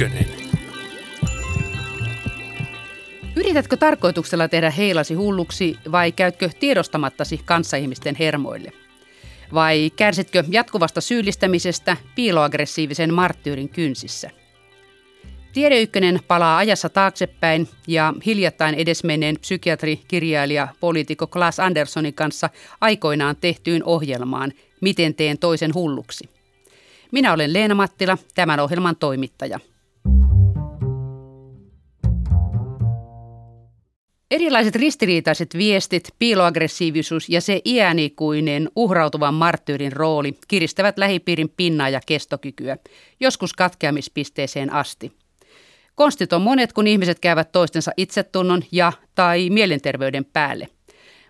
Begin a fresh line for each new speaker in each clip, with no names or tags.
Ykkönen.
Yritätkö tarkoituksella tehdä heilasi hulluksi vai käytkö tiedostamattasi kanssaihmisten hermoille? Vai kärsitkö jatkuvasta syyllistämisestä piiloaggressiivisen marttyyrin kynsissä? Tiedeykkönen palaa ajassa taaksepäin ja hiljattain edesmenneen psykiatri, kirjailija, poliitikko Klaas Anderssonin kanssa aikoinaan tehtyyn ohjelmaan Miten teen toisen hulluksi. Minä olen Leena Mattila, tämän ohjelman toimittaja. Erilaiset ristiriitaiset viestit, piiloaggressiivisuus ja se iänikuinen uhrautuvan marttyyrin rooli kiristävät lähipiirin pinnaa ja kestokykyä, joskus katkeamispisteeseen asti. Konstit on monet, kun ihmiset käyvät toistensa itsetunnon ja tai mielenterveyden päälle.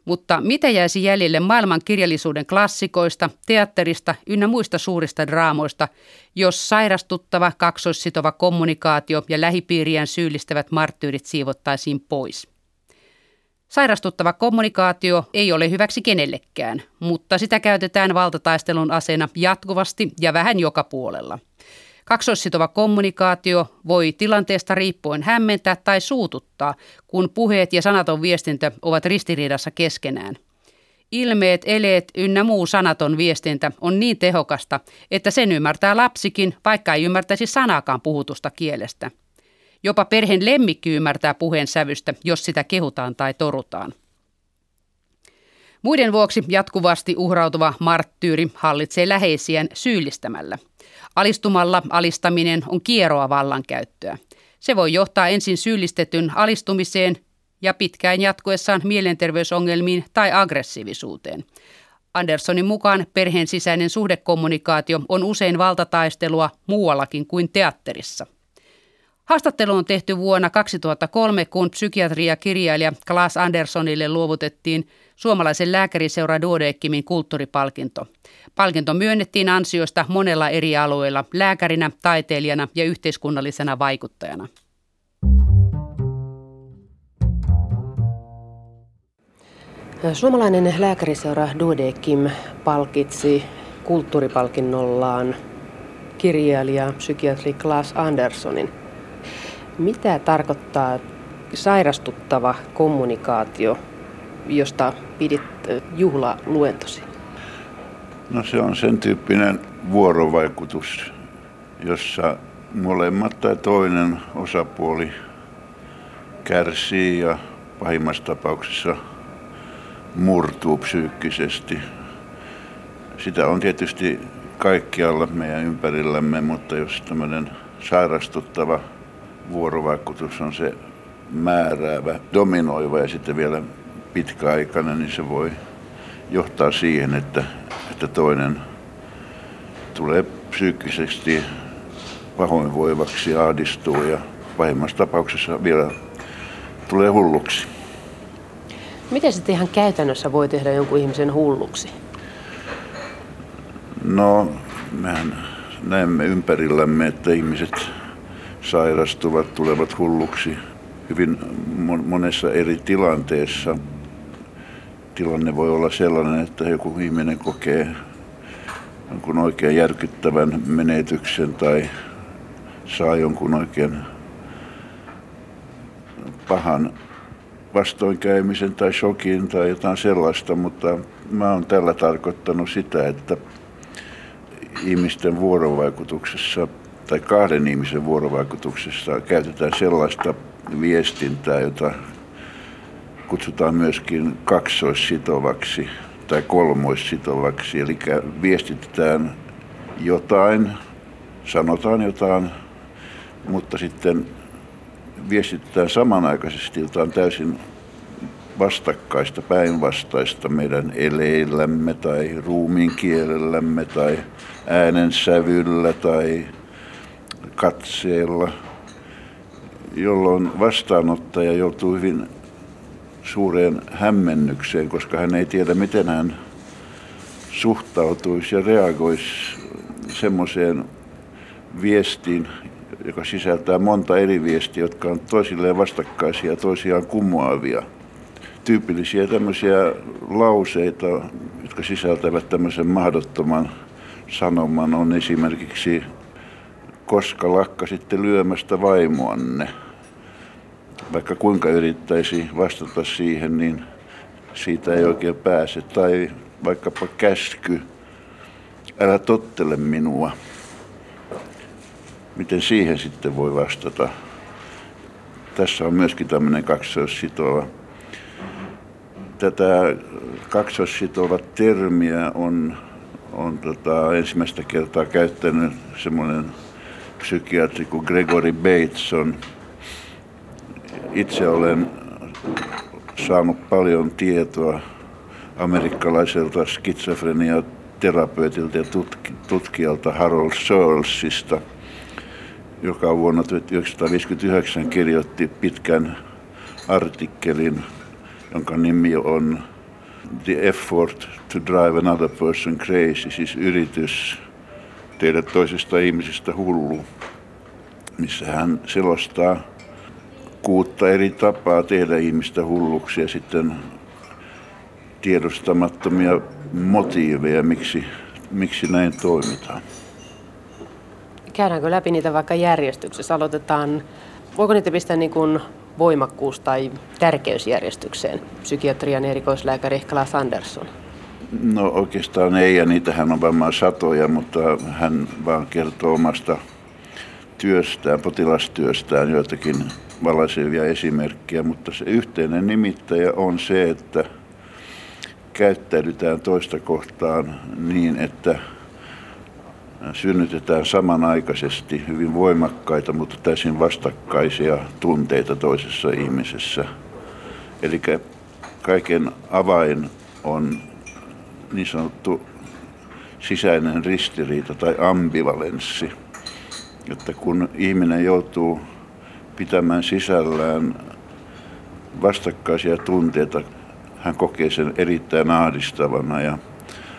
Mutta mitä jäisi jäljelle maailman kirjallisuuden klassikoista, teatterista ynnä muista suurista draamoista, jos sairastuttava, kaksoissitova kommunikaatio ja lähipiiriään syyllistävät marttyyrit siivottaisiin pois? Sairastuttava kommunikaatio ei ole hyväksi kenellekään, mutta sitä käytetään valtataistelun aseena jatkuvasti ja vähän joka puolella. Kaksoissitova kommunikaatio voi tilanteesta riippuen hämmentää tai suututtaa, kun puheet ja sanaton viestintä ovat ristiriidassa keskenään. Ilmeet, eleet ynnä muu sanaton viestintä on niin tehokasta, että sen ymmärtää lapsikin, vaikka ei ymmärtäisi sanakaan puhutusta kielestä. Jopa perheen lemmikki ymmärtää puheen sävystä, jos sitä kehutaan tai torutaan. Muiden vuoksi jatkuvasti uhrautuva marttyyri hallitsee läheisiään syyllistämällä. Alistumalla alistaminen on kieroa vallankäyttöä. Se voi johtaa ensin syyllistetyn alistumiseen ja pitkään jatkuessaan mielenterveysongelmiin tai aggressiivisuuteen. Anderssonin mukaan perheen sisäinen suhdekommunikaatio on usein valtataistelua muuallakin kuin teatterissa. Haastattelu on tehty vuonna 2003, kun psykiatria-kirjailija Klaas Anderssonille luovutettiin suomalaisen lääkäriseura Duodeckimin kulttuuripalkinto. Palkinto myönnettiin ansioista monella eri alueella lääkärinä, taiteilijana ja yhteiskunnallisena vaikuttajana.
Suomalainen lääkäriseura Duodeckim palkitsi kulttuuripalkinnollaan kirjailija psykiatri Klaas Anderssonin. Mitä tarkoittaa sairastuttava kommunikaatio, josta pidit juhlaluentosi?
No se on sen tyyppinen vuorovaikutus, jossa molemmat tai toinen osapuoli kärsii ja pahimmassa tapauksessa murtuu psyykkisesti. Sitä on tietysti kaikkialla meidän ympärillämme, mutta jos tämmöinen sairastuttava vuorovaikutus on se määräävä, dominoiva ja sitten vielä pitkäaikainen, niin se voi johtaa siihen, että, että toinen tulee psyykkisesti pahoinvoivaksi, ahdistuu ja pahimmassa tapauksessa vielä tulee hulluksi.
Miten sitten ihan käytännössä voi tehdä jonkun ihmisen hulluksi?
No, mehän näemme ympärillämme, että ihmiset sairastuvat, tulevat hulluksi hyvin monessa eri tilanteessa. Tilanne voi olla sellainen, että joku ihminen kokee jonkun oikein järkyttävän menetyksen tai saa jonkun oikein pahan vastoinkäymisen tai shokin tai jotain sellaista, mutta mä oon tällä tarkoittanut sitä, että ihmisten vuorovaikutuksessa tai kahden ihmisen vuorovaikutuksessa käytetään sellaista viestintää, jota kutsutaan myöskin kaksoissitovaksi tai kolmoissitovaksi. Eli viestitetään jotain, sanotaan jotain, mutta sitten viestitetään samanaikaisesti jotain täysin vastakkaista, päinvastaista meidän eleillämme tai ruumiin kielellämme tai äänensävyllä tai katseella, jolloin vastaanottaja joutuu hyvin suureen hämmennykseen, koska hän ei tiedä, miten hän suhtautuisi ja reagoisi semmoiseen viestiin, joka sisältää monta eri viestiä, jotka on toisilleen vastakkaisia ja toisiaan kumoavia. Tyypillisiä tämmöisiä lauseita, jotka sisältävät tämmöisen mahdottoman sanoman, on esimerkiksi koska lakkasitte lyömästä vaimoanne. Vaikka kuinka yrittäisi vastata siihen, niin siitä ei oikein pääse. Tai vaikkapa käsky, älä tottele minua. Miten siihen sitten voi vastata? Tässä on myöskin tämmöinen kaksoissitova. Tätä kaksoissitova termiä on, on tota, ensimmäistä kertaa käyttänyt semmoinen psykiatri kuin Gregory Bateson. Itse olen saanut paljon tietoa amerikkalaiselta skitsofreniaterapeutilta ja tutkijalta Harold Searlesista, joka vuonna 1959 kirjoitti pitkän artikkelin, jonka nimi on The Effort to Drive Another Person Crazy, siis yritys tehdä toisesta ihmisestä hullu, missä hän selostaa kuutta eri tapaa tehdä ihmistä hulluksi ja sitten tiedostamattomia motiiveja, miksi, miksi näin toimitaan.
Käydäänkö läpi niitä vaikka järjestyksessä? Aloitetaan, voiko niitä pistää niin kuin voimakkuus- tai tärkeysjärjestykseen? Psykiatrian erikoislääkäri Klaas Andersson.
No oikeastaan ei, ja niitähän on varmaan satoja, mutta hän vaan kertoo omasta työstään, potilastyöstään joitakin valaisevia esimerkkejä, mutta se yhteinen nimittäjä on se, että käyttäydytään toista kohtaan niin, että synnytetään samanaikaisesti hyvin voimakkaita, mutta täysin vastakkaisia tunteita toisessa ihmisessä. Eli kaiken avain on niin sanottu sisäinen ristiriita tai ambivalenssi. Että kun ihminen joutuu pitämään sisällään vastakkaisia tunteita, hän kokee sen erittäin ahdistavana ja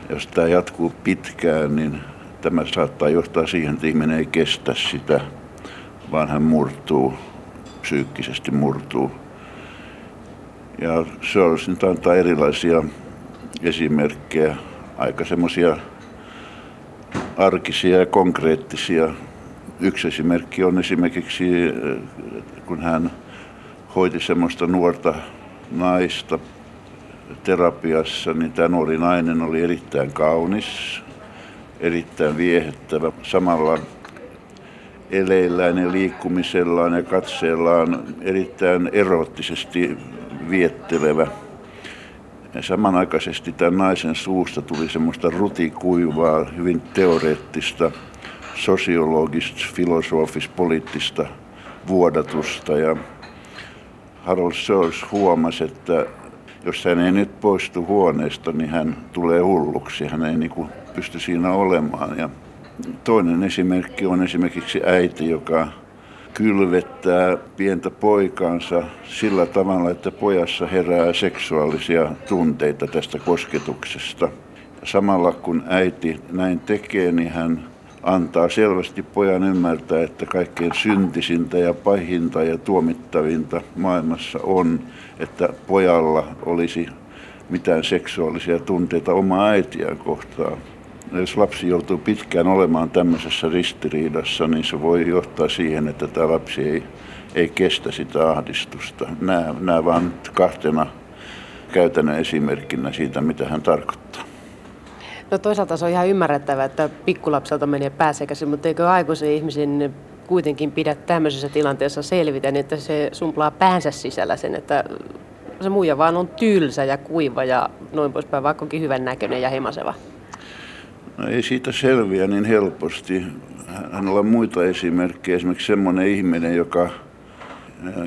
jos tämä jatkuu pitkään, niin tämä saattaa johtaa siihen, että ihminen ei kestä sitä, vaan hän murtuu, psyykkisesti murtuu. Ja Searles nyt antaa erilaisia esimerkkejä, aika semmoisia arkisia ja konkreettisia. Yksi esimerkki on esimerkiksi, kun hän hoiti semmoista nuorta naista terapiassa, niin tämä nuori nainen oli erittäin kaunis, erittäin viehättävä. Samalla eleillään ja liikkumisellaan ja katseellaan erittäin erottisesti viettelevä. Ja samanaikaisesti tämän naisen suusta tuli semmoista rutikuivaa, hyvin teoreettista, sosiologista, filosofista, poliittista vuodatusta. Ja Harold Searles huomasi, että jos hän ei nyt poistu huoneesta, niin hän tulee hulluksi. Hän ei niin kuin pysty siinä olemaan. Ja toinen esimerkki on esimerkiksi äiti, joka kylvettää pientä poikaansa sillä tavalla, että pojassa herää seksuaalisia tunteita tästä kosketuksesta. Samalla kun äiti näin tekee, niin hän antaa selvästi pojan ymmärtää, että kaikkein syntisintä ja pahinta ja tuomittavinta maailmassa on, että pojalla olisi mitään seksuaalisia tunteita omaa äitiään kohtaan. Jos lapsi joutuu pitkään olemaan tämmöisessä ristiriidassa, niin se voi johtaa siihen, että tämä lapsi ei, ei kestä sitä ahdistusta. Nämä, nämä vaan kahtena käytännön esimerkkinä siitä, mitä hän tarkoittaa.
No toisaalta se on ihan ymmärrettävää, että pikkulapselta menee pääsekäsi, mutta eikö aikuisen ihmisen kuitenkin pidä tämmöisessä tilanteessa selvitä, niin että se sumplaa päänsä sisällä sen, että se muija vaan on tylsä ja kuiva ja noin poispäin, vaikka onkin hyvän näköinen ja hemaseva.
No ei siitä selviä niin helposti. Hänellä on muita esimerkkejä. Esimerkiksi semmoinen ihminen, joka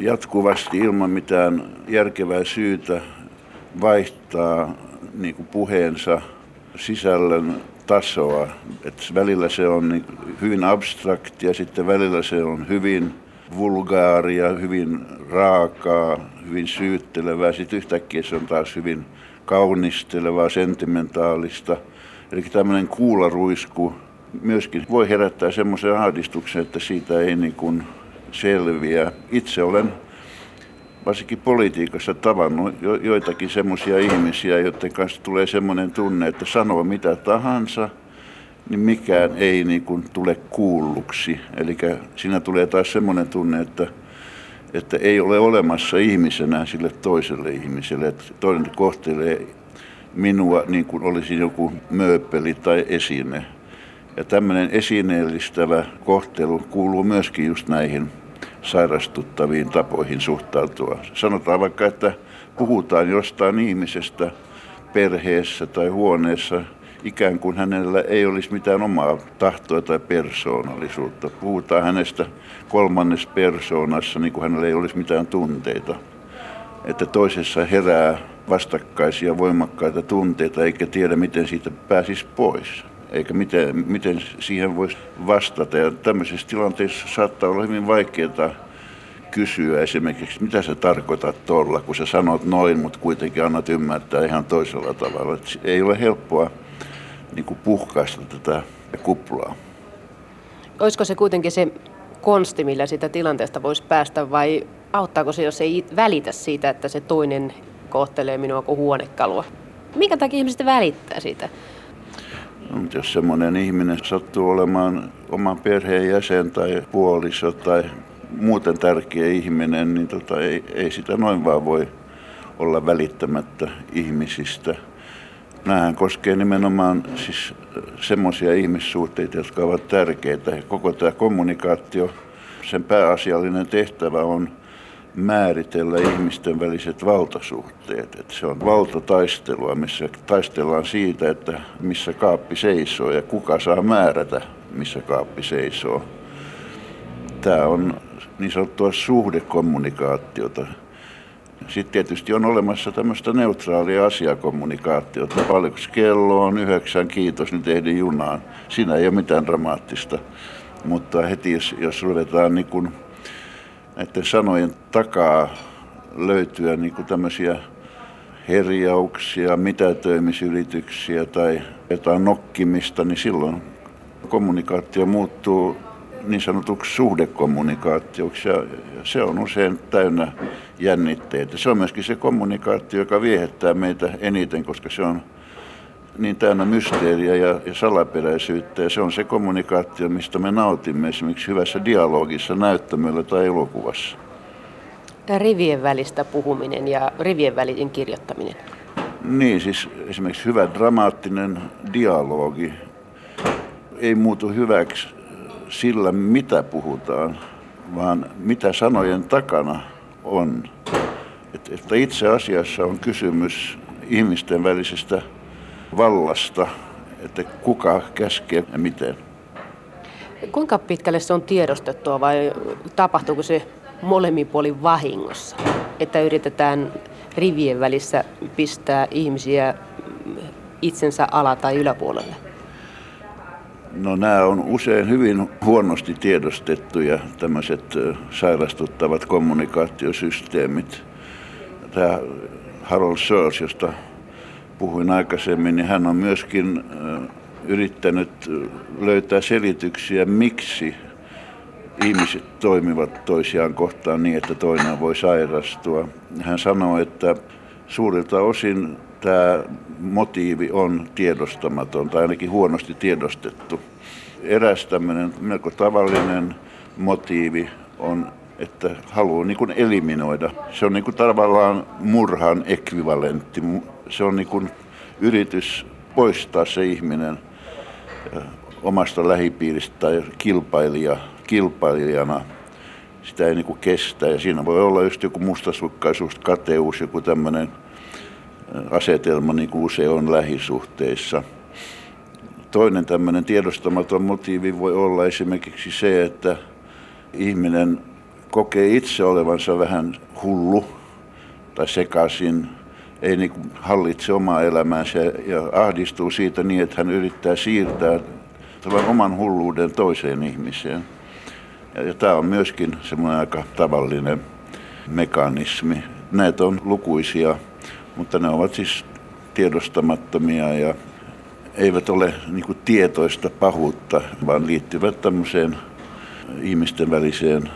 jatkuvasti ilman mitään järkevää syytä vaihtaa niin kuin puheensa sisällön tasoa. Et välillä se on niin hyvin abstraktia, sitten välillä se on hyvin vulgaaria, hyvin raakaa, hyvin syyttelevää. Sitten yhtäkkiä se on taas hyvin kaunistelevaa, sentimentaalista. Eli tämmöinen kuularuisku myöskin voi herättää semmoisen ahdistuksen, että siitä ei niin kuin selviä. Itse olen varsinkin politiikassa tavannut jo, joitakin semmoisia ihmisiä, joiden kanssa tulee semmoinen tunne, että sanoo mitä tahansa niin mikään ei niin kuin tule kuulluksi. Eli siinä tulee taas semmoinen tunne, että, että ei ole olemassa ihmisenä sille toiselle ihmiselle. Että toinen kohtelee minua niin kuin olisi joku mööppeli tai esine. Ja tämmöinen esineellistävä kohtelu kuuluu myöskin just näihin sairastuttaviin tapoihin suhtautua. Sanotaan vaikka, että puhutaan jostain ihmisestä perheessä tai huoneessa ikään kuin hänellä ei olisi mitään omaa tahtoa tai persoonallisuutta. Puhutaan hänestä kolmannes persoonassa, niin kuin hänellä ei olisi mitään tunteita. Että toisessa herää vastakkaisia voimakkaita tunteita eikä tiedä, miten siitä pääsisi pois eikä miten, miten siihen voisi vastata. Ja tämmöisessä tilanteessa saattaa olla hyvin vaikeaa kysyä esimerkiksi, mitä sä tarkoitat tuolla, kun sä sanot noin, mutta kuitenkin annat ymmärtää ihan toisella tavalla. Et ei ole helppoa niin kuin puhkaista tätä kuplaa.
Olisiko se kuitenkin se konsti, millä sitä tilanteesta voisi päästä, vai auttaako se, jos ei välitä siitä, että se toinen kohtelee minua kuin huonekalua? Minkä takia ihmiset välittää siitä?
No, jos semmoinen ihminen sattuu olemaan oman perheen jäsen tai puoliso tai muuten tärkeä ihminen, niin tota, ei, ei sitä noin vaan voi olla välittämättä ihmisistä. Nämähän koskee nimenomaan siis semmoisia ihmissuhteita, jotka ovat tärkeitä. Koko tämä kommunikaatio, sen pääasiallinen tehtävä on määritellä ihmisten väliset valtasuhteet. Että se on valtataistelua, missä taistellaan siitä, että missä kaappi seisoo ja kuka saa määrätä, missä kaappi seisoo. Tämä on niin sanottua suhdekommunikaatiota. Sitten tietysti on olemassa tämmöistä neutraalia asiakommunikaatiota. Paljonko kello on yhdeksän, kiitos, nyt ehdin junaan. Siinä ei ole mitään dramaattista. Mutta heti jos, jos ruvetaan niin kuin näiden sanojen takaa löytyä niin kuin tämmöisiä herjauksia, mitätöimisyrityksiä tai jotain nokkimista, niin silloin kommunikaatio muuttuu niin sanotuksi suhdekommunikaatioksi ja se on usein täynnä jännitteitä. Se on myöskin se kommunikaatio, joka viehättää meitä eniten, koska se on niin täynnä mysteeriä ja, ja salaperäisyyttä. Ja se on se kommunikaatio, mistä me nautimme esimerkiksi hyvässä dialogissa, näyttämöllä tai elokuvassa.
Rivien välistä puhuminen ja rivien välinen kirjoittaminen.
Niin, siis esimerkiksi hyvä dramaattinen dialogi ei muutu hyväksi sillä, mitä puhutaan, vaan mitä sanojen takana on. Että itse asiassa on kysymys ihmisten välisestä vallasta, että kuka käskee ja miten.
Kuinka pitkälle se on tiedostettua vai tapahtuuko se molemmin puolin vahingossa? Että yritetään rivien välissä pistää ihmisiä itsensä ala- tai yläpuolelle?
No nämä on usein hyvin huonosti tiedostettuja tämmöiset sairastuttavat kommunikaatiosysteemit. Tämä Harold Search, josta puhuin aikaisemmin, niin hän on myöskin yrittänyt löytää selityksiä, miksi ihmiset toimivat toisiaan kohtaan niin, että toinen voi sairastua. Hän sanoi, että suurilta osin tämä motiivi on tiedostamaton tai ainakin huonosti tiedostettu. Eräs tämmöinen melko tavallinen motiivi on, että haluaa niin eliminoida. Se on niin kuin tavallaan murhan ekvivalentti se on niin kuin yritys poistaa se ihminen omasta lähipiiristä tai kilpailija, kilpailijana. Sitä ei niin kuin kestä ja siinä voi olla just joku mustasukkaisuus, kateus, joku tämmöinen asetelma niin kuin usein on lähisuhteissa. Toinen tämmöinen tiedostamaton motiivi voi olla esimerkiksi se, että ihminen kokee itse olevansa vähän hullu tai sekaisin ei niin kuin hallitse omaa elämäänsä ja ahdistuu siitä niin, että hän yrittää siirtää tämän oman hulluuden toiseen ihmiseen. Ja, ja tämä on myöskin semmoinen aika tavallinen mekanismi. Näitä on lukuisia, mutta ne ovat siis tiedostamattomia ja eivät ole niin kuin tietoista pahuutta, vaan liittyvät tämmöiseen ihmisten väliseen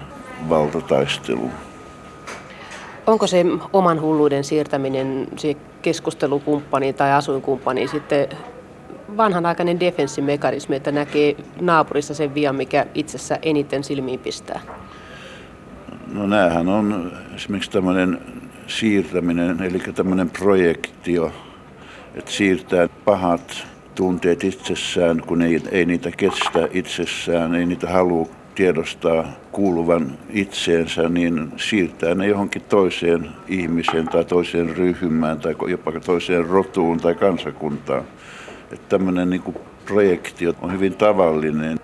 valtataisteluun.
Onko se oman hulluuden siirtäminen keskustelukumppaniin tai asuinkumppaniin sitten vanhanaikainen defenssimekanismi, että näkee naapurissa sen vian, mikä itsessä eniten silmiin pistää?
No näähän on esimerkiksi tämmöinen siirtäminen, eli tämmöinen projektio, että siirtää pahat tunteet itsessään, kun ei, ei niitä kestä itsessään, ei niitä halua tiedostaa kuuluvan itseensä, niin siirtää ne johonkin toiseen ihmiseen tai toiseen ryhmään tai jopa toiseen rotuun tai kansakuntaan. Että tämmöinen niin projekti on hyvin tavallinen.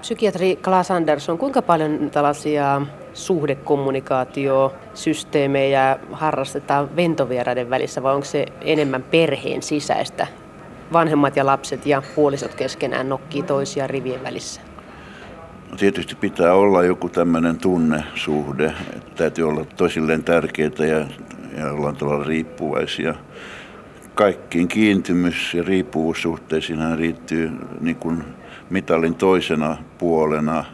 Psykiatri Klaas Andersson, kuinka paljon tällaisia suhdekommunikaatiosysteemejä harrastetaan ventovieraiden välissä vai onko se enemmän perheen sisäistä? Vanhemmat ja lapset ja puolisot keskenään nokkii toisia rivien välissä.
Tietysti pitää olla joku tämmöinen tunnesuhde. Että täytyy olla toisilleen tärkeitä ja, ja ollaan tavallaan riippuvaisia. Kaikkiin kiintymys- ja riippuvuussuhteisiin riittyy niin kuin mitalin toisena puolena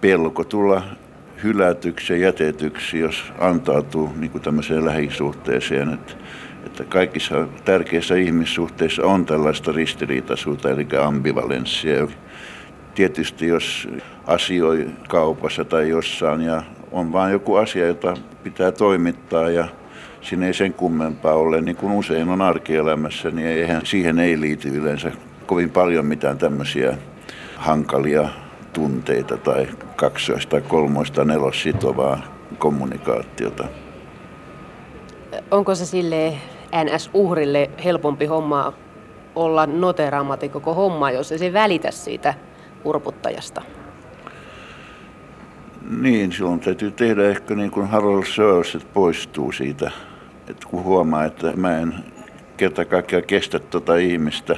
pelko tulla hylätyksi ja jätetyksi, jos antautuu niin kuin tämmöiseen lähisuhteeseen. Että, että kaikissa tärkeissä ihmissuhteissa on tällaista ristiriitaisuutta, eli ambivalenssia. Tietysti jos asioi kaupassa tai jossain ja on vain joku asia, jota pitää toimittaa ja siinä ei sen kummempaa ole, niin kuin usein on arkielämässä, niin eihän, siihen ei liity yleensä kovin paljon mitään tämmöisiä hankalia tunteita tai kaksoista, kolmoista, nelossitovaa kommunikaatiota.
Onko se sille NS-uhrille helpompi homma olla noteraamatin koko homma, jos ei se välitä siitä urputtajasta?
Niin, silloin täytyy tehdä ehkä niin kuin Harold Searles, että poistuu siitä. Että kun huomaa, että mä en kerta kaikkiaan kestä tuota ihmistä,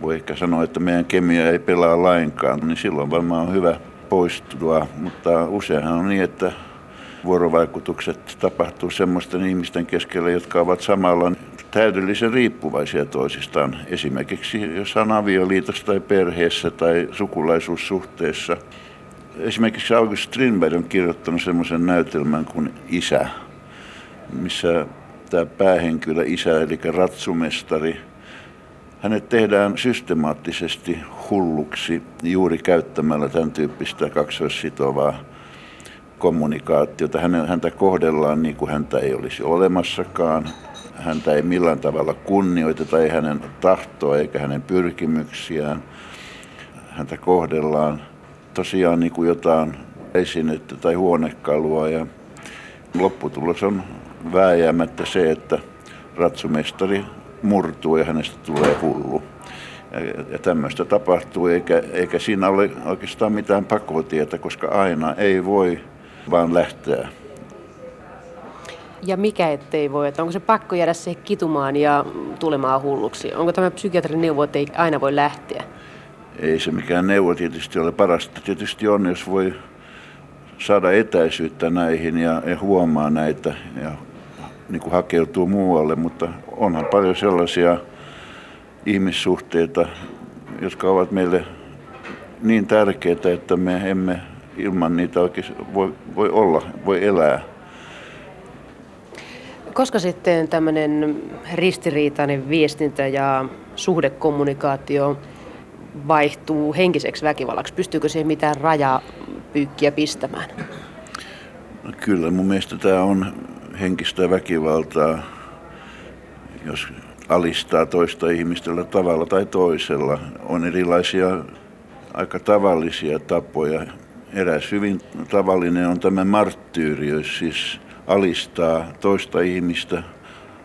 voi ehkä sanoa, että meidän kemia ei pelaa lainkaan, niin silloin varmaan on hyvä poistua. Mutta useinhan on niin, että vuorovaikutukset tapahtuu semmoisten ihmisten keskellä, jotka ovat samalla täydellisen riippuvaisia toisistaan. Esimerkiksi jos on avioliitossa tai perheessä tai sukulaisuussuhteessa. Esimerkiksi August Strindberg on kirjoittanut semmoisen näytelmän kuin Isä, missä tämä päähenkilö isä, eli ratsumestari, hänet tehdään systemaattisesti hulluksi juuri käyttämällä tämän tyyppistä kaksoissitovaa kommunikaatiota. Häntä kohdellaan niin kuin häntä ei olisi olemassakaan. Häntä ei millään tavalla kunnioiteta, ei hänen tahtoa eikä hänen pyrkimyksiään. Häntä kohdellaan tosiaan niin kuin jotain esinettä tai huonekalua ja lopputulos on vääjäämättä se, että ratsumestari murtuu ja hänestä tulee hullu. Ja, ja tämmöistä tapahtuu, eikä, eikä siinä ole oikeastaan mitään pakotietä, koska aina ei voi vaan lähteä.
Ja mikä ettei voi, että onko se pakko jäädä se kitumaan ja tulemaan hulluksi? Onko tämä psykiatrin neuvo, että ei aina voi lähteä?
Ei se mikään neuvo tietysti ole parasta. Tietysti on, jos voi saada etäisyyttä näihin ja, huomaa näitä ja niin kuin hakeutuu muualle, mutta onhan paljon sellaisia ihmissuhteita, jotka ovat meille niin tärkeitä, että me emme ilman niitä oikein voi, voi olla, voi elää.
Koska sitten tämmöinen ristiriitainen viestintä ja suhdekommunikaatio vaihtuu henkiseksi väkivallaksi? Pystyykö siihen mitään rajapyykkiä pistämään?
No kyllä, mun mielestä tämä on henkistä väkivaltaa, jos alistaa toista ihmistä tavalla tai toisella. On erilaisia aika tavallisia tapoja. Eräs hyvin tavallinen on tämä marttyyriys, siis alistaa toista ihmistä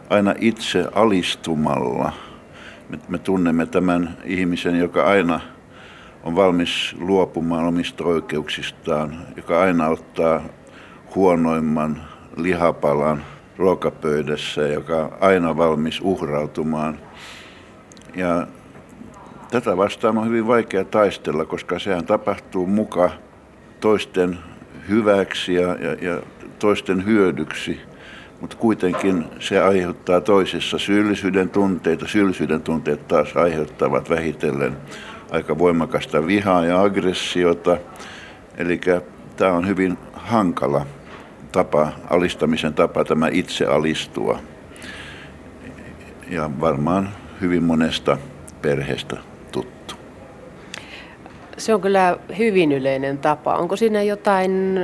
aina itse alistumalla. Me, me tunnemme tämän ihmisen, joka aina on valmis luopumaan omista oikeuksistaan, joka aina ottaa huonoimman lihapalan ruokapöydässä, joka on aina valmis uhrautumaan. Ja tätä vastaan on hyvin vaikea taistella, koska sehän tapahtuu muka toisten hyväksi ja, ja, ja toisten hyödyksi, mutta kuitenkin se aiheuttaa toisessa syyllisyyden tunteita. Syyllisyyden tunteet taas aiheuttavat vähitellen aika voimakasta vihaa ja aggressiota. Eli tämä on hyvin hankala tapa, alistamisen tapa, tämä itse alistua. Ja varmaan hyvin monesta perheestä tuttu.
Se on kyllä hyvin yleinen tapa. Onko siinä jotain,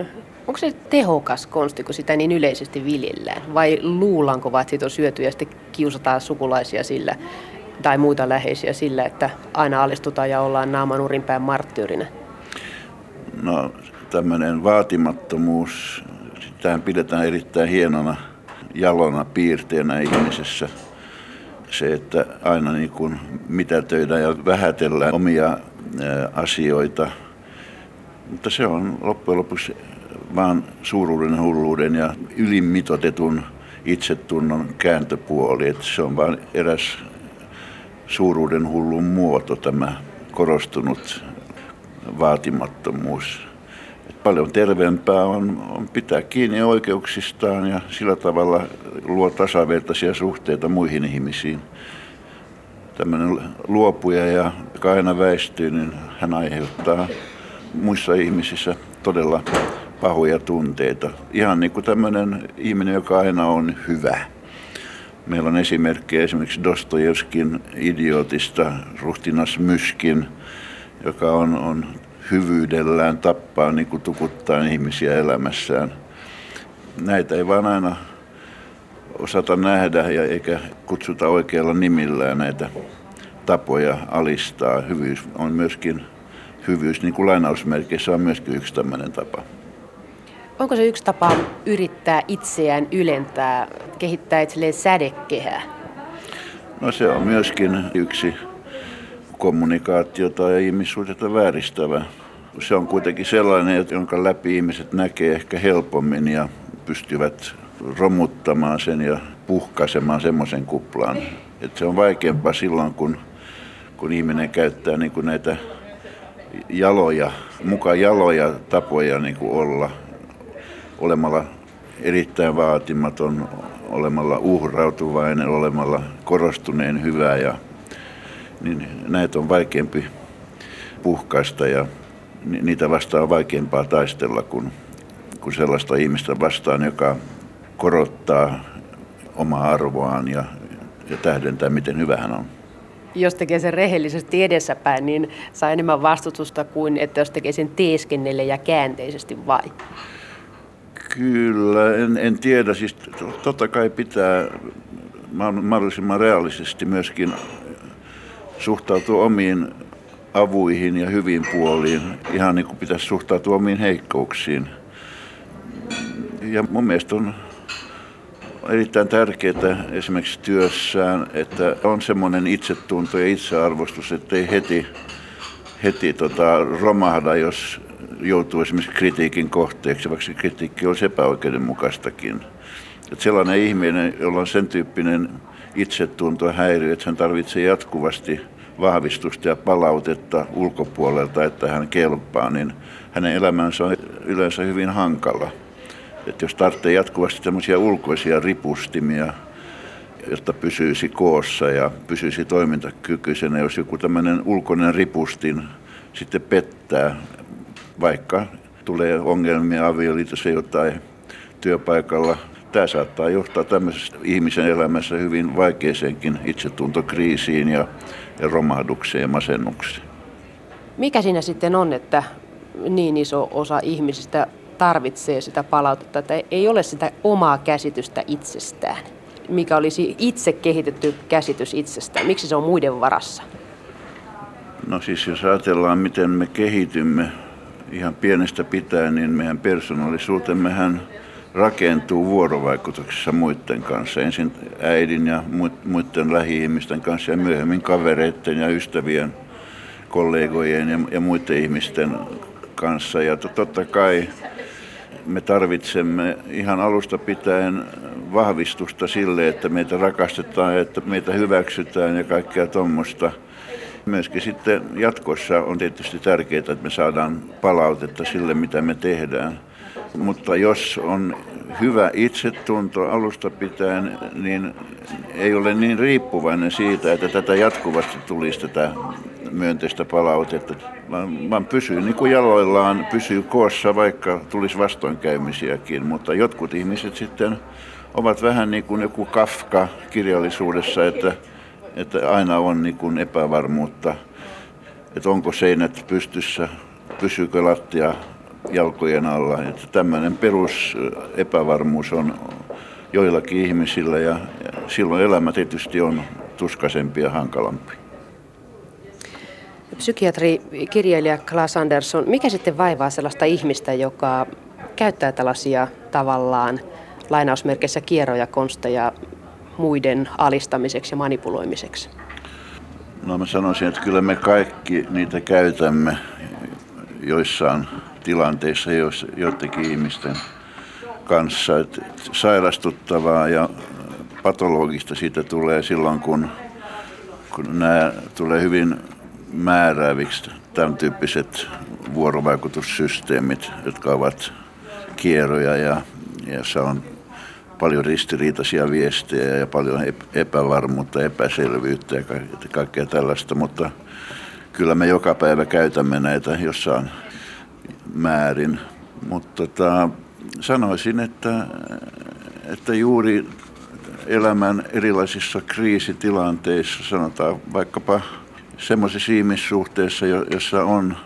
onko se tehokas konsti, kun sitä niin yleisesti viljellään? Vai luullaanko vaan, että siitä on syöty ja sitten kiusataan sukulaisia sillä tai muita läheisiä sillä, että aina alistutaan ja ollaan naaman urinpään marttyyrinä?
No tämmöinen vaatimattomuus, sitähän pidetään erittäin hienona jalona piirteenä ihmisessä. Se, että aina niin kuin mitätöidään ja vähätellään omia asioita. Mutta se on loppujen lopuksi vaan suuruuden, hulluuden ja ylimitotetun itsetunnon kääntöpuoli. Että se on vain eräs suuruuden hullun muoto, tämä korostunut vaatimattomuus. Et paljon terveempää on, on pitää kiinni oikeuksistaan ja sillä tavalla luo tasavertaisia suhteita muihin ihmisiin. Tämmöinen luopuja, ja, joka aina väistyy, niin hän aiheuttaa muissa ihmisissä todella pahoja tunteita. Ihan niin kuin tämmöinen ihminen, joka aina on hyvä. Meillä on esimerkkejä esimerkiksi Dostojevskin idiotista, Ruhtinas Myskin, joka on, on hyvyydellään tappaa niin kuin tukuttaa ihmisiä elämässään. Näitä ei vaan aina osata nähdä ja eikä kutsuta oikealla nimillään näitä tapoja alistaa. Hyvyys on myöskin, hyvyys niin kuin lainausmerkeissä on myöskin yksi tämmöinen tapa.
Onko se yksi tapa yrittää itseään ylentää, kehittää itselleen sädekehää?
No se on myöskin yksi kommunikaatiota ja ihmissuhdetta vääristävä. Se on kuitenkin sellainen, jonka läpi ihmiset näkee ehkä helpommin ja pystyvät romuttamaan sen ja puhkaisemaan semmoisen kuplan. Että se on vaikeampaa silloin, kun, kun ihminen käyttää niin kuin näitä jaloja, mukaan jaloja tapoja niin kuin olla olemalla erittäin vaatimaton, olemalla uhrautuvainen, olemalla korostuneen hyvä ja niin näitä on vaikeampi puhkaista ja niitä vastaan on vaikeampaa taistella kuin, kuin sellaista ihmistä vastaan, joka korottaa omaa arvoaan ja, ja tähdentää, miten hyvä hän on.
Jos tekee sen rehellisesti edessäpäin, niin saa enemmän vastustusta kuin että jos tekee sen teeskennelle ja käänteisesti vai?
Kyllä, en, en tiedä. Siis totta kai pitää mahdollisimman realistisesti myöskin suhtautua omiin avuihin ja hyvin puoliin, ihan niin kuin pitäisi suhtautua omiin heikkouksiin. Ja mun mielestä on erittäin tärkeää esimerkiksi työssään, että on semmoinen itsetunto ja itsearvostus, ettei heti, heti tota, romahda, jos joutuu esimerkiksi kritiikin kohteeksi, vaikka se kritiikki olisi epäoikeudenmukaistakin. Että sellainen ihminen, jolla on sen tyyppinen itsetunto häiriö, että hän tarvitsee jatkuvasti vahvistusta ja palautetta ulkopuolelta, että hän kelpaa, niin hänen elämänsä on yleensä hyvin hankala. Että jos tarvitsee jatkuvasti tämmöisiä ulkoisia ripustimia, jotta pysyisi koossa ja pysyisi toimintakykyisenä, jos joku tämmöinen ulkoinen ripustin sitten pettää, vaikka tulee ongelmia avioliitossa jotain työpaikalla, tämä saattaa johtaa tämmöisessä ihmisen elämässä hyvin vaikeeseenkin itsetuntokriisiin ja, ja romahdukseen ja masennukseen.
Mikä siinä sitten on, että niin iso osa ihmisistä tarvitsee sitä palautetta, että ei ole sitä omaa käsitystä itsestään, mikä olisi itse kehitetty käsitys itsestään. Miksi se on muiden varassa?
No siis jos ajatellaan, miten me kehitymme ihan pienestä pitäen, niin meidän persoonallisuutemmehän rakentuu vuorovaikutuksessa muiden kanssa. Ensin äidin ja muiden lähi-ihmisten kanssa ja myöhemmin kavereiden ja ystävien, kollegojen ja, ja muiden ihmisten kanssa. Ja totta kai me tarvitsemme ihan alusta pitäen vahvistusta sille, että meitä rakastetaan, että meitä hyväksytään ja kaikkea tuommoista. Myöskin sitten jatkossa on tietysti tärkeää, että me saadaan palautetta sille, mitä me tehdään. Mutta jos on hyvä itsetunto alusta pitäen, niin ei ole niin riippuvainen siitä, että tätä jatkuvasti tulisi tätä myönteistä palautetta, vaan, vaan pysyy niin kuin jaloillaan, pysyy koossa, vaikka tulisi vastoinkäymisiäkin. Mutta jotkut ihmiset sitten ovat vähän niin kuin joku Kafka kirjallisuudessa, että että aina on niin kuin epävarmuutta, että onko seinät pystyssä, pysyykö lattia jalkojen alla. Että tämmöinen perus epävarmuus on joillakin ihmisillä ja silloin elämä tietysti on tuskaisempi ja hankalampi.
Psykiatri, kirjailija Klaas Andersson, mikä sitten vaivaa sellaista ihmistä, joka käyttää tällaisia tavallaan lainausmerkeissä kierroja, konsteja muiden alistamiseksi ja manipuloimiseksi?
No mä sanoisin, että kyllä me kaikki niitä käytämme joissain tilanteissa joidenkin ihmisten kanssa. Että sairastuttavaa ja patologista siitä tulee silloin, kun, kun nämä tulee hyvin määrääviksi tämän tyyppiset vuorovaikutussysteemit, jotka ovat kierroja ja, ja se on paljon ristiriitaisia viestejä ja paljon epävarmuutta, epäselvyyttä ja kaikkea tällaista, mutta kyllä me joka päivä käytämme näitä jossain määrin. Mutta tota, sanoisin, että, että juuri elämän erilaisissa kriisitilanteissa, sanotaan vaikkapa semmoisissa ihmissuhteissa, jossa on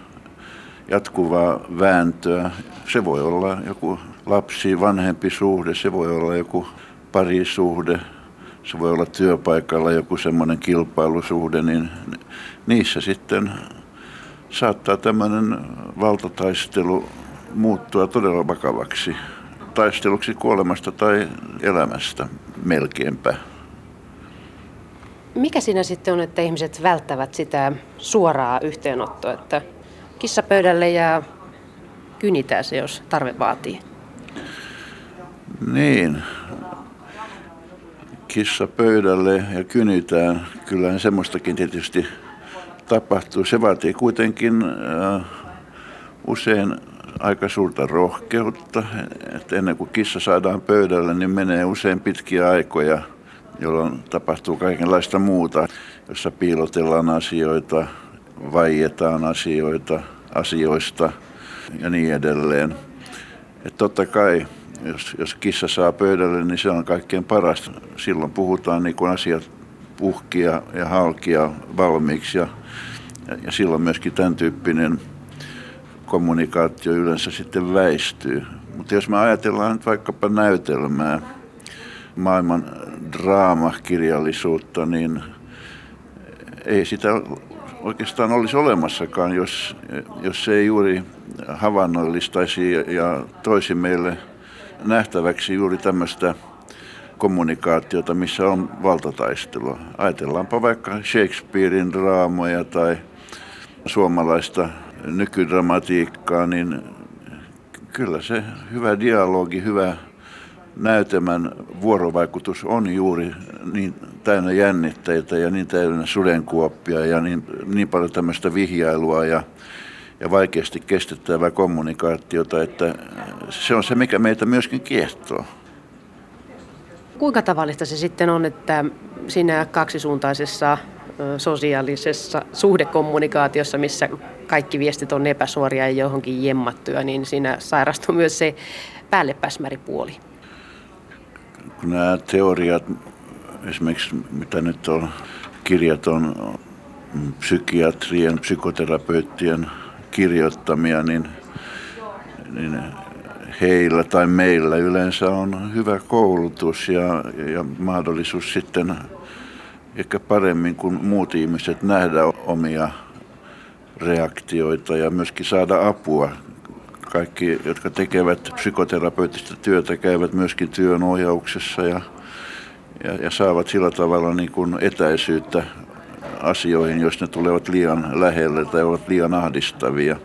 jatkuvaa vääntöä. Se voi olla joku lapsi, vanhempi suhde, se voi olla joku parisuhde, se voi olla työpaikalla joku semmoinen kilpailusuhde, niin niissä sitten saattaa tämmöinen valtataistelu muuttua todella vakavaksi taisteluksi kuolemasta tai elämästä melkeinpä.
Mikä siinä sitten on, että ihmiset välttävät sitä suoraa yhteenottoa, että kissa pöydälle ja kynitää se, jos tarve vaatii?
Niin, kissa pöydälle ja kynitään. Kyllähän semmoistakin tietysti tapahtuu. Se vaatii kuitenkin äh, usein aika suurta rohkeutta. Että ennen kuin kissa saadaan pöydälle, niin menee usein pitkiä aikoja, jolloin tapahtuu kaikenlaista muuta, jossa piilotellaan asioita, vaietaan asioita, asioista ja niin edelleen. Että totta kai, jos, jos kissa saa pöydälle, niin se on kaikkein parasta. Silloin puhutaan niin kuin asiat puhkia ja halkia valmiiksi ja, ja, silloin myöskin tämän tyyppinen kommunikaatio yleensä sitten väistyy. Mutta jos me ajatellaan nyt vaikkapa näytelmää, maailman draamakirjallisuutta, niin ei sitä oikeastaan olisi olemassakaan, jos, jos se ei juuri havainnollistaisi ja toisi meille nähtäväksi juuri tämmöistä kommunikaatiota, missä on valtataistelua. Ajatellaanpa vaikka Shakespearein draamoja tai suomalaista nykydramatiikkaa, niin kyllä se hyvä dialogi, hyvä näytelmän vuorovaikutus on juuri niin täynnä jännitteitä ja niin täynnä sudenkuoppia ja niin, niin paljon tämmöistä vihjailua ja, ja vaikeasti kestettävää kommunikaatiota, että se on se, mikä meitä myöskin kiehtoo.
Kuinka tavallista se sitten on, että siinä kaksisuuntaisessa sosiaalisessa suhdekommunikaatiossa, missä kaikki viestit on epäsuoria ja johonkin jemmattuja, niin siinä sairastuu myös se päällepäsmäripuoli.
Kun nämä teoriat, esimerkiksi mitä nyt on, kirjat on psykiatrien, psykoterapeuttien kirjoittamia, niin, niin heillä tai meillä yleensä on hyvä koulutus ja, ja mahdollisuus sitten ehkä paremmin kuin muut ihmiset nähdä omia reaktioita ja myöskin saada apua. Kaikki, jotka tekevät psykoterapeuttista työtä, käyvät myöskin työnohjauksessa ja, ja, ja saavat sillä tavalla niin kuin etäisyyttä asioihin, jos ne tulevat liian lähelle tai ovat liian ahdistavia.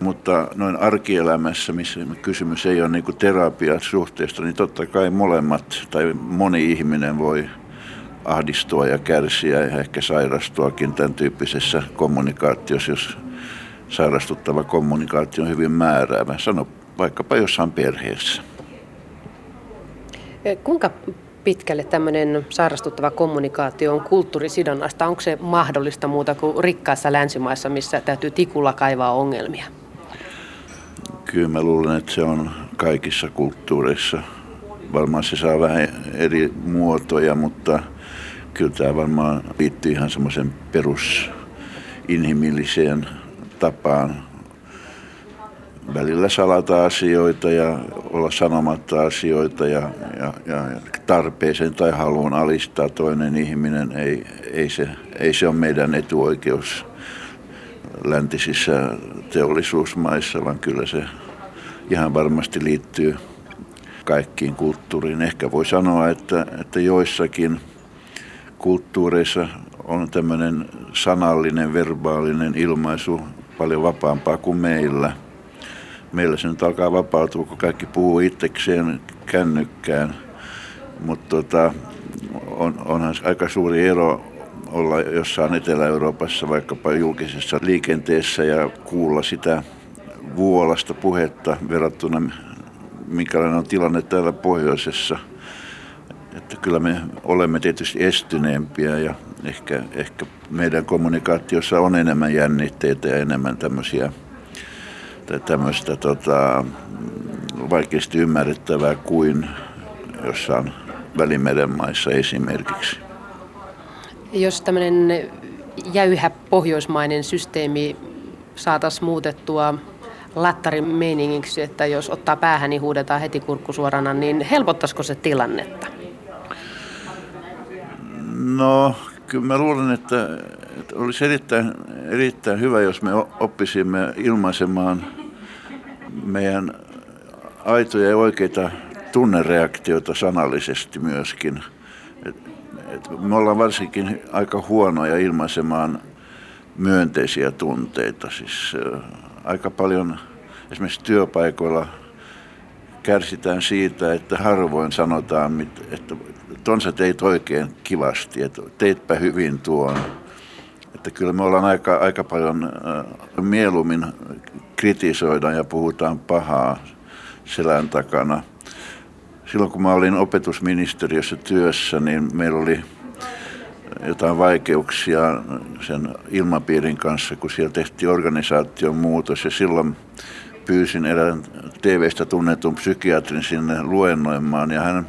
Mutta noin arkielämässä, missä kysymys ei ole niin terapiasuhteesta, niin totta kai molemmat tai moni ihminen voi ahdistua ja kärsiä ja ehkä sairastuakin tämän tyyppisessä kommunikaatiossa, jos sairastuttava kommunikaatio on hyvin määräävä. Sano vaikkapa jossain perheessä.
Kuinka pitkälle tämmöinen sairastuttava kommunikaatio on kulttuurisidonnaista? Onko se mahdollista muuta kuin rikkaissa länsimaissa, missä täytyy tikulla kaivaa ongelmia?
Kyllä mä luulen, että se on kaikissa kulttuureissa. Varmaan se saa vähän eri muotoja, mutta kyllä tämä varmaan liittyy ihan semmoisen perusinhimilliseen tapaan välillä salata asioita ja olla sanomatta asioita ja, ja, ja tarpeeseen tai haluan alistaa toinen ihminen. Ei, ei, se, ei se ole meidän etuoikeus läntisissä teollisuusmaissa, vaan kyllä se ihan varmasti liittyy kaikkiin kulttuuriin. Ehkä voi sanoa, että, että joissakin kulttuureissa on tämmöinen sanallinen, verbaalinen ilmaisu paljon vapaampaa kuin meillä. Meillä se nyt alkaa vapautua, kun kaikki puhuu itsekseen kännykkään. Mutta tota, on, onhan aika suuri ero olla jossain Etelä-Euroopassa vaikkapa julkisessa liikenteessä ja kuulla sitä vuolasta puhetta verrattuna minkälainen on tilanne täällä pohjoisessa. Että kyllä me olemme tietysti estyneempiä ja ehkä, ehkä meidän kommunikaatiossa on enemmän jännitteitä ja enemmän tämmöisiä tämmöistä tota, vaikeasti ymmärrettävää kuin jossain Välimeren maissa esimerkiksi.
Jos tämmöinen jäyhä pohjoismainen systeemi saataisiin muutettua lattarin meiningiksi, että jos ottaa päähän, niin huudetaan heti kurkkusuorana, niin helpottaisiko se tilannetta?
No, kyllä mä luulen, että, että olisi erittäin, erittäin hyvä, jos me oppisimme ilmaisemaan meidän aitoja ja oikeita tunnereaktioita sanallisesti myöskin. Et, et me ollaan varsinkin aika huonoja ilmaisemaan myönteisiä tunteita. Siis aika paljon esimerkiksi työpaikoilla kärsitään siitä, että harvoin sanotaan, että ton sä teit oikein kivasti, että teitpä hyvin tuon. Että kyllä me ollaan aika, aika paljon äh, mieluummin kritisoidaan ja puhutaan pahaa selän takana. Silloin kun mä olin opetusministeriössä työssä, niin meillä oli jotain vaikeuksia sen ilmapiirin kanssa, kun siellä tehtiin organisaation muutos ja silloin pyysin erään TV-stä tunnetun psykiatrin sinne luennoimaan ja hän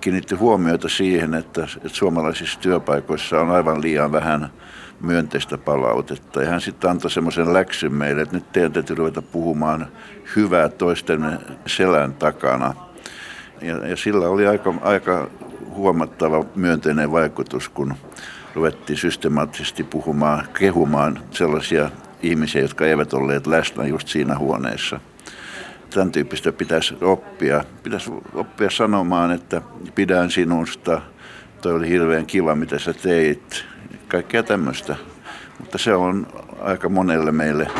kiinnitti huomiota siihen, että, että suomalaisissa työpaikoissa on aivan liian vähän myönteistä palautetta. Ja hän sitten antoi semmoisen läksyn meille, että nyt teidän täytyy ruveta puhumaan hyvää toisten selän takana. Ja, ja sillä oli aika, aika huomattava myönteinen vaikutus, kun ruvettiin systemaattisesti puhumaan, kehumaan sellaisia ihmisiä, jotka eivät olleet läsnä just siinä huoneessa. Tämän tyyppistä pitäisi oppia. Pitäisi oppia sanomaan, että pidän sinusta, toi oli hirveän kiva, mitä sä teit. Kaikkea tämmöistä. Mutta se on aika monelle meille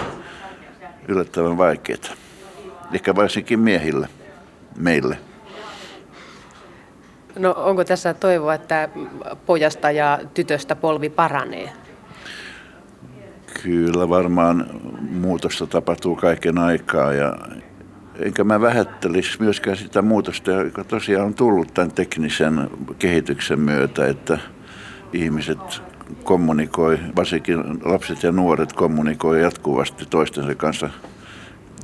yllättävän vaikeaa. Ehkä varsinkin miehille, meille.
No onko tässä toivoa, että pojasta ja tytöstä polvi paranee?
Kyllä varmaan muutosta tapahtuu kaiken aikaa ja enkä mä vähättelisi myöskään sitä muutosta, joka tosiaan on tullut tämän teknisen kehityksen myötä, että ihmiset kommunikoi, varsinkin lapset ja nuoret kommunikoi jatkuvasti toistensa kanssa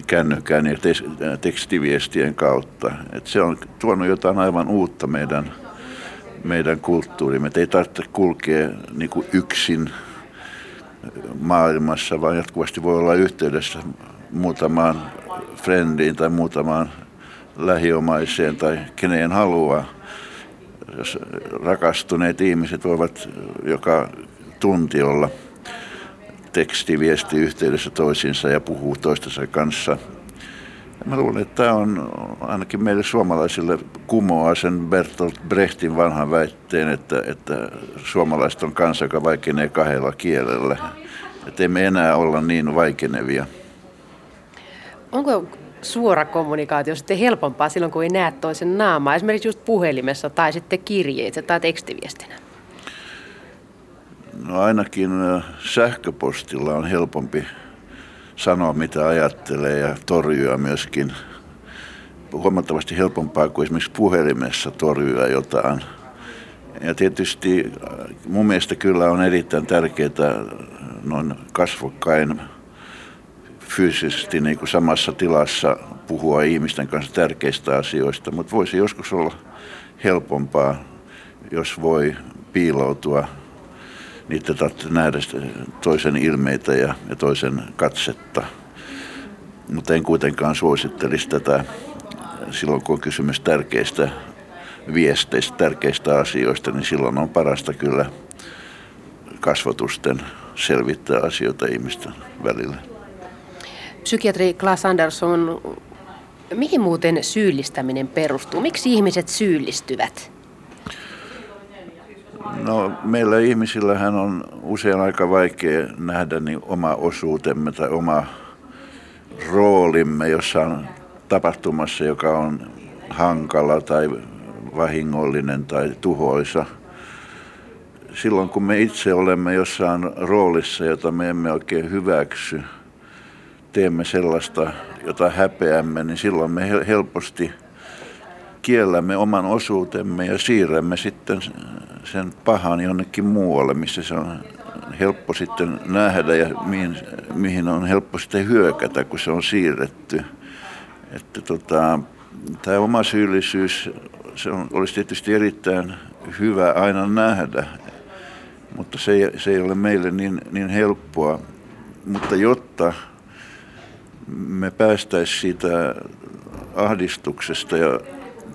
kännykään ja tekstiviestien kautta. Et se on tuonut jotain aivan uutta meidän, meidän kulttuuriin. ei tarvitse kulkea niin kuin yksin maailmassa, vaan jatkuvasti voi olla yhteydessä muutamaan frendiin tai muutamaan lähiomaiseen tai keneen haluaa. Rakastuneet ihmiset voivat joka tunti olla – tekstiviesti yhteydessä toisiinsa ja puhuu toistensa kanssa. Mä luulen, että tämä on ainakin meille suomalaisille kumoaa sen Bertolt Brechtin vanhan väitteen, että, että suomalaiset on kansa, joka vaikenee kahdella kielellä. Että emme enää olla niin vaikenevia.
Onko suora kommunikaatio sitten helpompaa silloin, kun ei näe toisen naamaa, esimerkiksi just puhelimessa tai sitten kirjeitse tai tekstiviestinä?
No ainakin sähköpostilla on helpompi sanoa mitä ajattelee ja torjua myöskin huomattavasti helpompaa kuin esimerkiksi puhelimessa torjua jotain. Ja tietysti mun mielestä kyllä on erittäin tärkeää noin kasvokkain fyysisesti niin kuin samassa tilassa puhua ihmisten kanssa tärkeistä asioista, mutta voisi joskus olla helpompaa, jos voi piiloutua. Niitä nähdä toisen ilmeitä ja, ja toisen katsetta. Mutta en kuitenkaan suosittelisi tätä silloin, kun on kysymys tärkeistä viesteistä, tärkeistä asioista, niin silloin on parasta kyllä kasvatusten selvittää asioita ihmisten välillä.
Psykiatri Klaas Andersson, mihin muuten syyllistäminen perustuu? Miksi ihmiset syyllistyvät?
No, meillä ihmisillähän on usein aika vaikea nähdä niin oma osuutemme tai oma roolimme jossain tapahtumassa, joka on hankala tai vahingollinen tai tuhoisa. Silloin kun me itse olemme jossain roolissa, jota me emme oikein hyväksy, teemme sellaista, jota häpeämme, niin silloin me helposti kiellämme oman osuutemme ja siirrämme sitten sen pahan jonnekin muualle, missä se on helppo sitten nähdä ja mihin, mihin on helppo sitten hyökätä, kun se on siirretty. Että tota, tämä oma syyllisyys, se on, olisi tietysti erittäin hyvä aina nähdä, mutta se ei, se ei ole meille niin, niin helppoa. Mutta jotta me päästäisiin siitä ahdistuksesta ja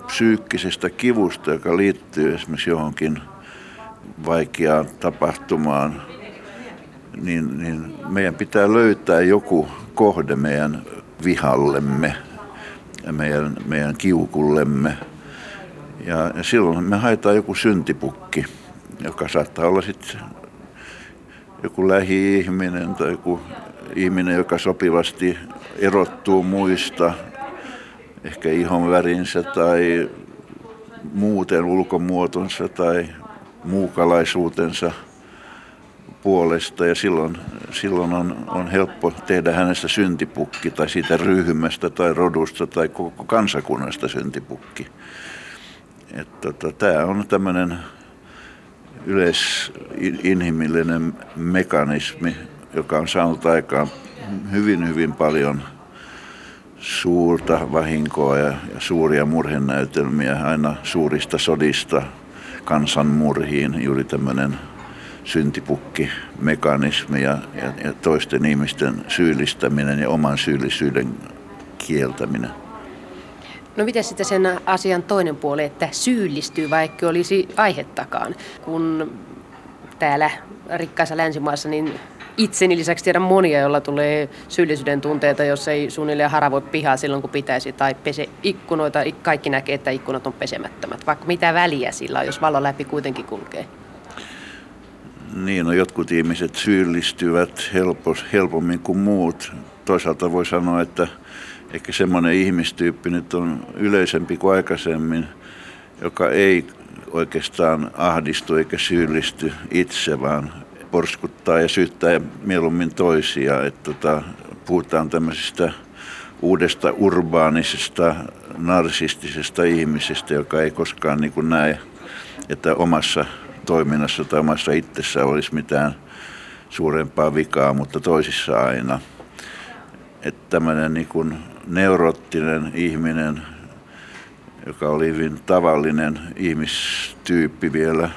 psyykkisestä kivusta, joka liittyy esimerkiksi johonkin vaikeaan tapahtumaan, niin, niin meidän pitää löytää joku kohde meidän vihallemme meidän, meidän kiukullemme. Ja, ja silloin me haetaan joku syntipukki, joka saattaa olla sitten joku lähi-ihminen tai joku ihminen, joka sopivasti erottuu muista, ehkä ihon värinsä tai muuten ulkomuotonsa tai muukalaisuutensa puolesta ja silloin, silloin on, on helppo tehdä hänestä syntipukki tai siitä ryhmästä tai rodusta tai koko kansakunnasta syntipukki. Tota, Tämä on tämmöinen yleisinhimillinen mekanismi, joka on saanut aikaan hyvin, hyvin paljon suurta vahinkoa ja, ja suuria murhenäytelmiä aina suurista sodista kansanmurhiin, juuri tämmöinen syntipukki-mekanismi ja, ja, ja toisten ihmisten syyllistäminen ja oman syyllisyyden kieltäminen.
No miten sitten sen asian toinen puoli, että syyllistyy vaikka olisi aihettakaan, kun täällä rikkaissa länsimaissa niin itseni lisäksi tiedän monia, joilla tulee syyllisyyden tunteita, jos ei suunnilleen haravoi pihaa silloin, kun pitäisi, tai pese ikkunoita. Kaikki näkee, että ikkunat on pesemättömät, vaikka mitä väliä sillä on, jos valo läpi kuitenkin kulkee.
Niin, no jotkut ihmiset syyllistyvät helpos, helpommin kuin muut. Toisaalta voi sanoa, että ehkä semmoinen ihmistyyppi nyt on yleisempi kuin aikaisemmin, joka ei oikeastaan ahdistu eikä syyllisty itse, vaan porskuttaa ja syyttää mieluummin toisia. Että tota, puhutaan tämmöisestä uudesta urbaanisesta, narsistisesta ihmisestä, joka ei koskaan niin kuin näe, että omassa toiminnassa tai omassa itsessä olisi mitään suurempaa vikaa, mutta toisissa aina. Että tämmöinen niin kuin neurottinen ihminen, joka oli hyvin tavallinen ihmistyyppi vielä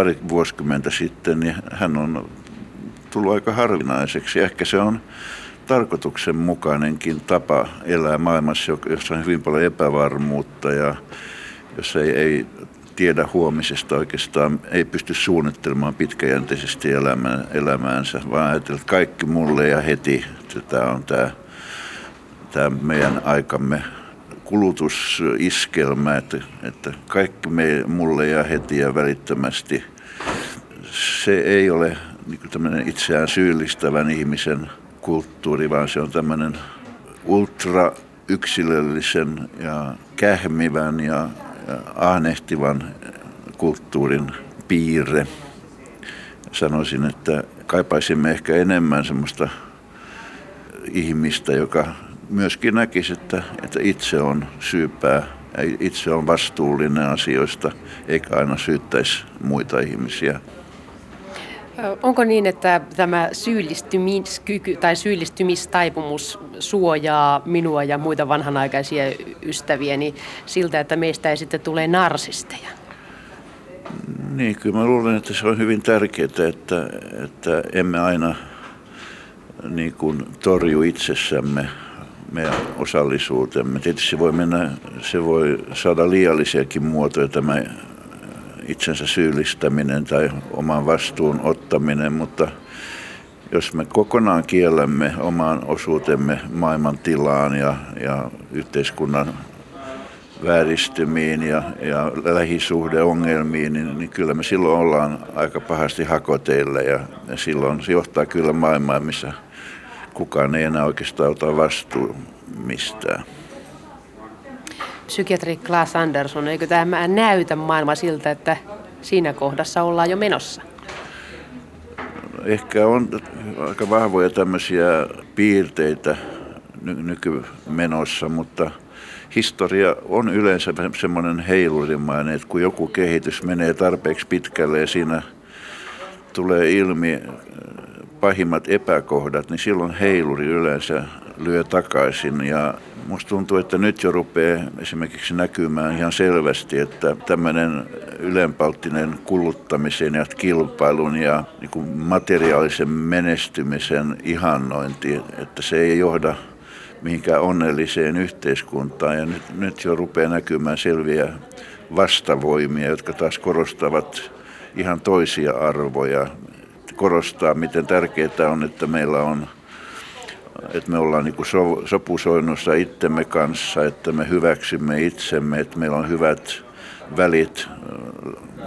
pari vuosikymmentä sitten, niin hän on tullut aika harvinaiseksi. Ehkä se on tarkoituksenmukainenkin tapa elää maailmassa, jossa on hyvin paljon epävarmuutta ja jossa ei, ei tiedä huomisesta oikeastaan, ei pysty suunnittelemaan pitkäjänteisesti elämää, elämäänsä, vaan ajatella, että kaikki mulle ja heti. Tämä on tämä, tämä meidän aikamme kulutusiskelmä, että, että kaikki me, mulle ja heti ja välittömästi. Se ei ole niin tämmöinen itseään syyllistävän ihmisen kulttuuri, vaan se on tämmöinen ultra yksilöllisen ja kähmivän ja, ja ahnehtivan kulttuurin piirre. Sanoisin, että kaipaisimme ehkä enemmän semmoista ihmistä, joka myöskin näkisi, että, että itse on syypää, itse on vastuullinen asioista, eikä aina syyttäisi muita ihmisiä.
Onko niin, että tämä syyllistymiskyky tai syyllistymistaipumus suojaa minua ja muita vanhanaikaisia ystäviäni siltä, että meistä ei sitten tule narsisteja?
Niin, kyllä mä luulen, että se on hyvin tärkeää, että, että emme aina niin kuin torju itsessämme meidän osallisuutemme. Tietysti se voi mennä, se voi saada liiallisiakin muotoja tämä itsensä syyllistäminen tai oman vastuun ottaminen, mutta jos me kokonaan kiellämme oman osuutemme maailman tilaan ja, ja yhteiskunnan vääristymiin ja, ja lähisuhdeongelmiin, niin, niin kyllä me silloin ollaan aika pahasti hakoteilla ja, ja silloin se johtaa kyllä maailmaan, missä kukaan ei enää oikeastaan ota vastuun mistään.
Psykiatri Klaas Andersson, eikö tämä näytä maailma siltä, että siinä kohdassa ollaan jo menossa?
Ehkä on aika vahvoja tämmöisiä piirteitä ny- nykymenossa, mutta historia on yleensä semmoinen heilurimainen, että kun joku kehitys menee tarpeeksi pitkälle ja siinä tulee ilmi pahimmat epäkohdat, niin silloin heiluri yleensä lyö takaisin. Ja musta tuntuu, että nyt jo rupeaa esimerkiksi näkymään ihan selvästi, että tämmöinen ylenpalttinen kuluttamisen ja kilpailun ja niin materiaalisen menestymisen ihannointi, että se ei johda mihinkään onnelliseen yhteiskuntaan. Ja nyt, nyt jo rupeaa näkymään selviä vastavoimia, jotka taas korostavat ihan toisia arvoja korostaa, miten tärkeää on, että meillä on että me ollaan niin so, sopusoinnussa itsemme kanssa, että me hyväksymme itsemme, että meillä on hyvät välit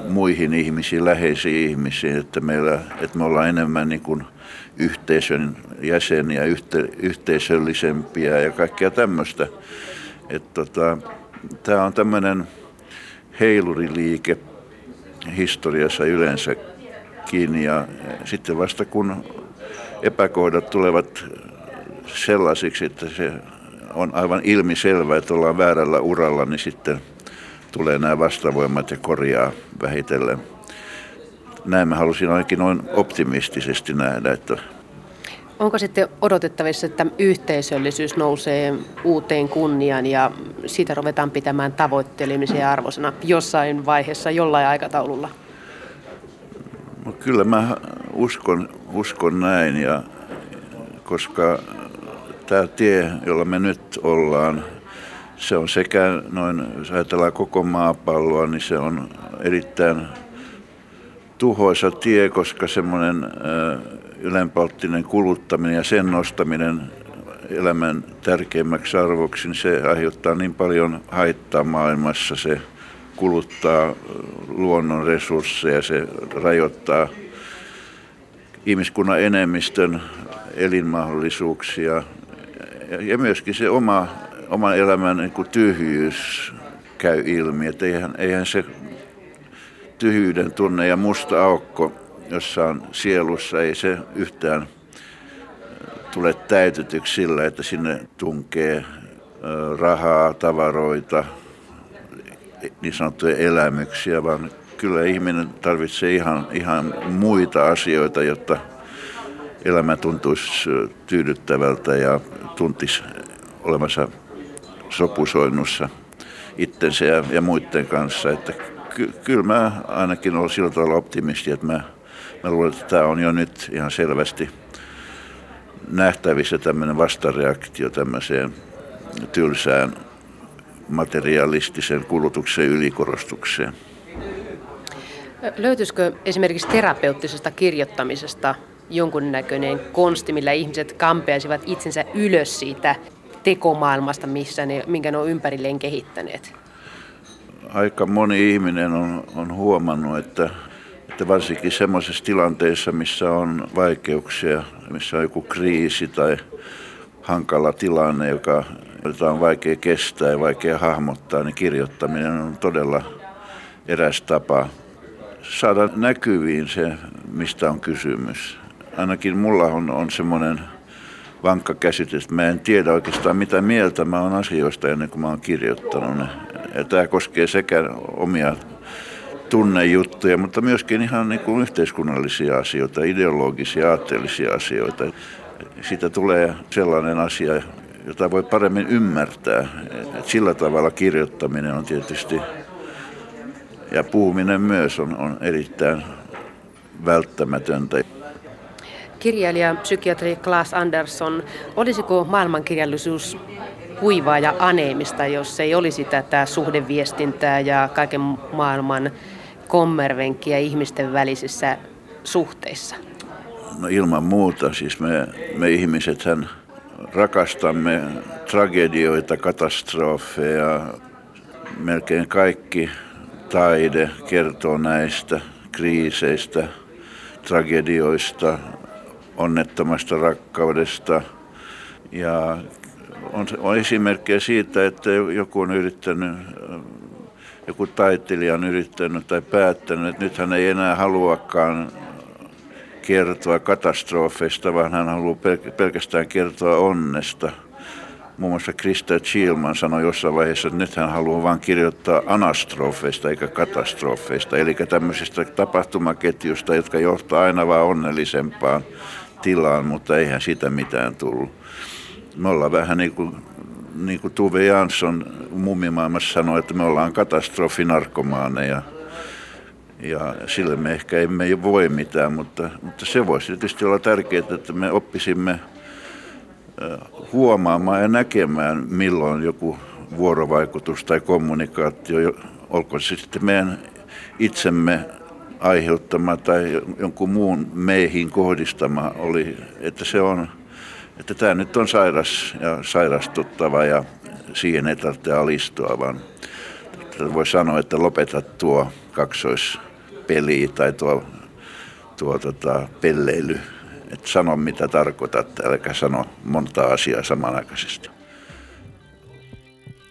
muihin ihmisiin, läheisiin ihmisiin, että, meillä, että me ollaan enemmän niin kuin yhteisön jäseniä, yhte, yhteisöllisempiä ja kaikkea tämmöistä. Tota, Tämä on tämmöinen heiluriliike historiassa yleensä kiinni ja sitten vasta kun epäkohdat tulevat sellaisiksi, että se on aivan ilmiselvä, että ollaan väärällä uralla, niin sitten tulee nämä vastavoimat ja korjaa vähitellen. Näin mä halusin ainakin noin optimistisesti nähdä, että
Onko sitten odotettavissa, että yhteisöllisyys nousee uuteen kunniaan ja siitä ruvetaan pitämään tavoittelemisen arvosana jossain vaiheessa, jollain aikataululla?
No kyllä mä uskon, uskon näin, ja, koska tämä tie, jolla me nyt ollaan, se on sekä noin, jos ajatellaan koko maapalloa, niin se on erittäin tuhoisa tie, koska semmoinen ylenpalttinen kuluttaminen ja sen nostaminen elämän tärkeimmäksi arvoksi, niin se aiheuttaa niin paljon haittaa maailmassa. Se kuluttaa luonnon resursseja, se rajoittaa ihmiskunnan enemmistön elinmahdollisuuksia. Ja myöskin se oma, oman elämän niin kuin tyhjyys käy ilmi, että eihän, eihän se tyhjyyden tunne ja musta aukko jossain sielussa, ei se yhtään tule täytetyksi sillä, että sinne tunkee rahaa, tavaroita, niin sanottuja elämyksiä, vaan kyllä ihminen tarvitsee ihan, ihan muita asioita, jotta elämä tuntuisi tyydyttävältä ja tuntisi olemassa sopusoinnussa itsensä ja, ja muiden kanssa. Että ky, kyllä mä ainakin olen sillä tavalla optimisti, että mä, mä luulen, että tämä on jo nyt ihan selvästi nähtävissä tämmöinen vastareaktio tämmöiseen tylsään materialistisen kulutuksen ylikorostukseen.
Löytyisikö esimerkiksi terapeuttisesta kirjoittamisesta jonkunnäköinen konsti, millä ihmiset kampeaisivat itsensä ylös siitä tekomaailmasta, missä ne, minkä ne on ympärilleen kehittäneet?
Aika moni ihminen on, on huomannut, että, että varsinkin sellaisissa tilanteissa, missä on vaikeuksia, missä on joku kriisi tai hankala tilanne, joka, jota on vaikea kestää ja vaikea hahmottaa, niin kirjoittaminen on todella eräs tapa saada näkyviin se, mistä on kysymys. Ainakin mulla on, on semmoinen vankka käsitys, että mä en tiedä oikeastaan mitä mieltä mä oon asioista ennen kuin mä oon kirjoittanut ne. Ja tämä koskee sekä omia tunnejuttuja, mutta myöskin ihan niin kuin yhteiskunnallisia asioita, ideologisia, aatteellisia asioita. Siitä tulee sellainen asia, jota voi paremmin ymmärtää. Et sillä tavalla kirjoittaminen on tietysti ja puhuminen myös on, on erittäin välttämätöntä.
Kirjailija, psykiatri Klaas Andersson, olisiko maailmankirjallisuus kuivaa ja aneemista, jos ei olisi tätä suhdeviestintää ja kaiken maailman kommervenkiä ihmisten välisissä suhteissa?
No ilman muuta, siis me, me ihmisethän rakastamme tragedioita, katastrofeja, melkein kaikki taide kertoo näistä kriiseistä, tragedioista, onnettomasta rakkaudesta. Ja on, on esimerkkejä siitä, että joku on yrittänyt, joku taiteilija on yrittänyt tai päättänyt, että nyt hän ei enää haluakaan kertoa katastrofeista, vaan hän haluaa pelkästään kertoa onnesta. Muun muassa Krista Chilman sanoi jossain vaiheessa, että nyt hän haluaa vain kirjoittaa anastrofeista eikä katastrofeista, eli tämmöisistä tapahtumaketjusta, jotka johtaa aina vain onnellisempaan tilaan, mutta eihän sitä mitään tullut. Me ollaan vähän niin kuin, niin kuin Tuve Jansson mummimaailmassa sanoi, että me ollaan katastrofinarkomaaneja. Ja sille me ehkä emme voi mitään, mutta, mutta se voisi tietysti olla tärkeää, että me oppisimme huomaamaan ja näkemään, milloin joku vuorovaikutus tai kommunikaatio, olkoon se sitten meidän itsemme aiheuttama tai jonkun muun meihin kohdistama oli, että se on, että tämä nyt on sairas ja sairastuttava ja siihen ei tarvitse alistua, vaan voi sanoa, että lopeta tuo kaksoispeli tai tuo, tuo tota, pelleily. Että sano mitä tarkoitat, älkää sano monta asiaa samanaikaisesti.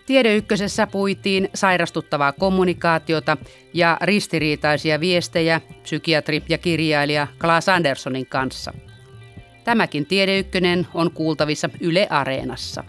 Tiedeykkösessä puitiin sairastuttavaa kommunikaatiota ja ristiriitaisia viestejä psykiatri ja kirjailija Klaas Anderssonin kanssa. Tämäkin Tiedeykkönen on kuultavissa Yle Areenassa.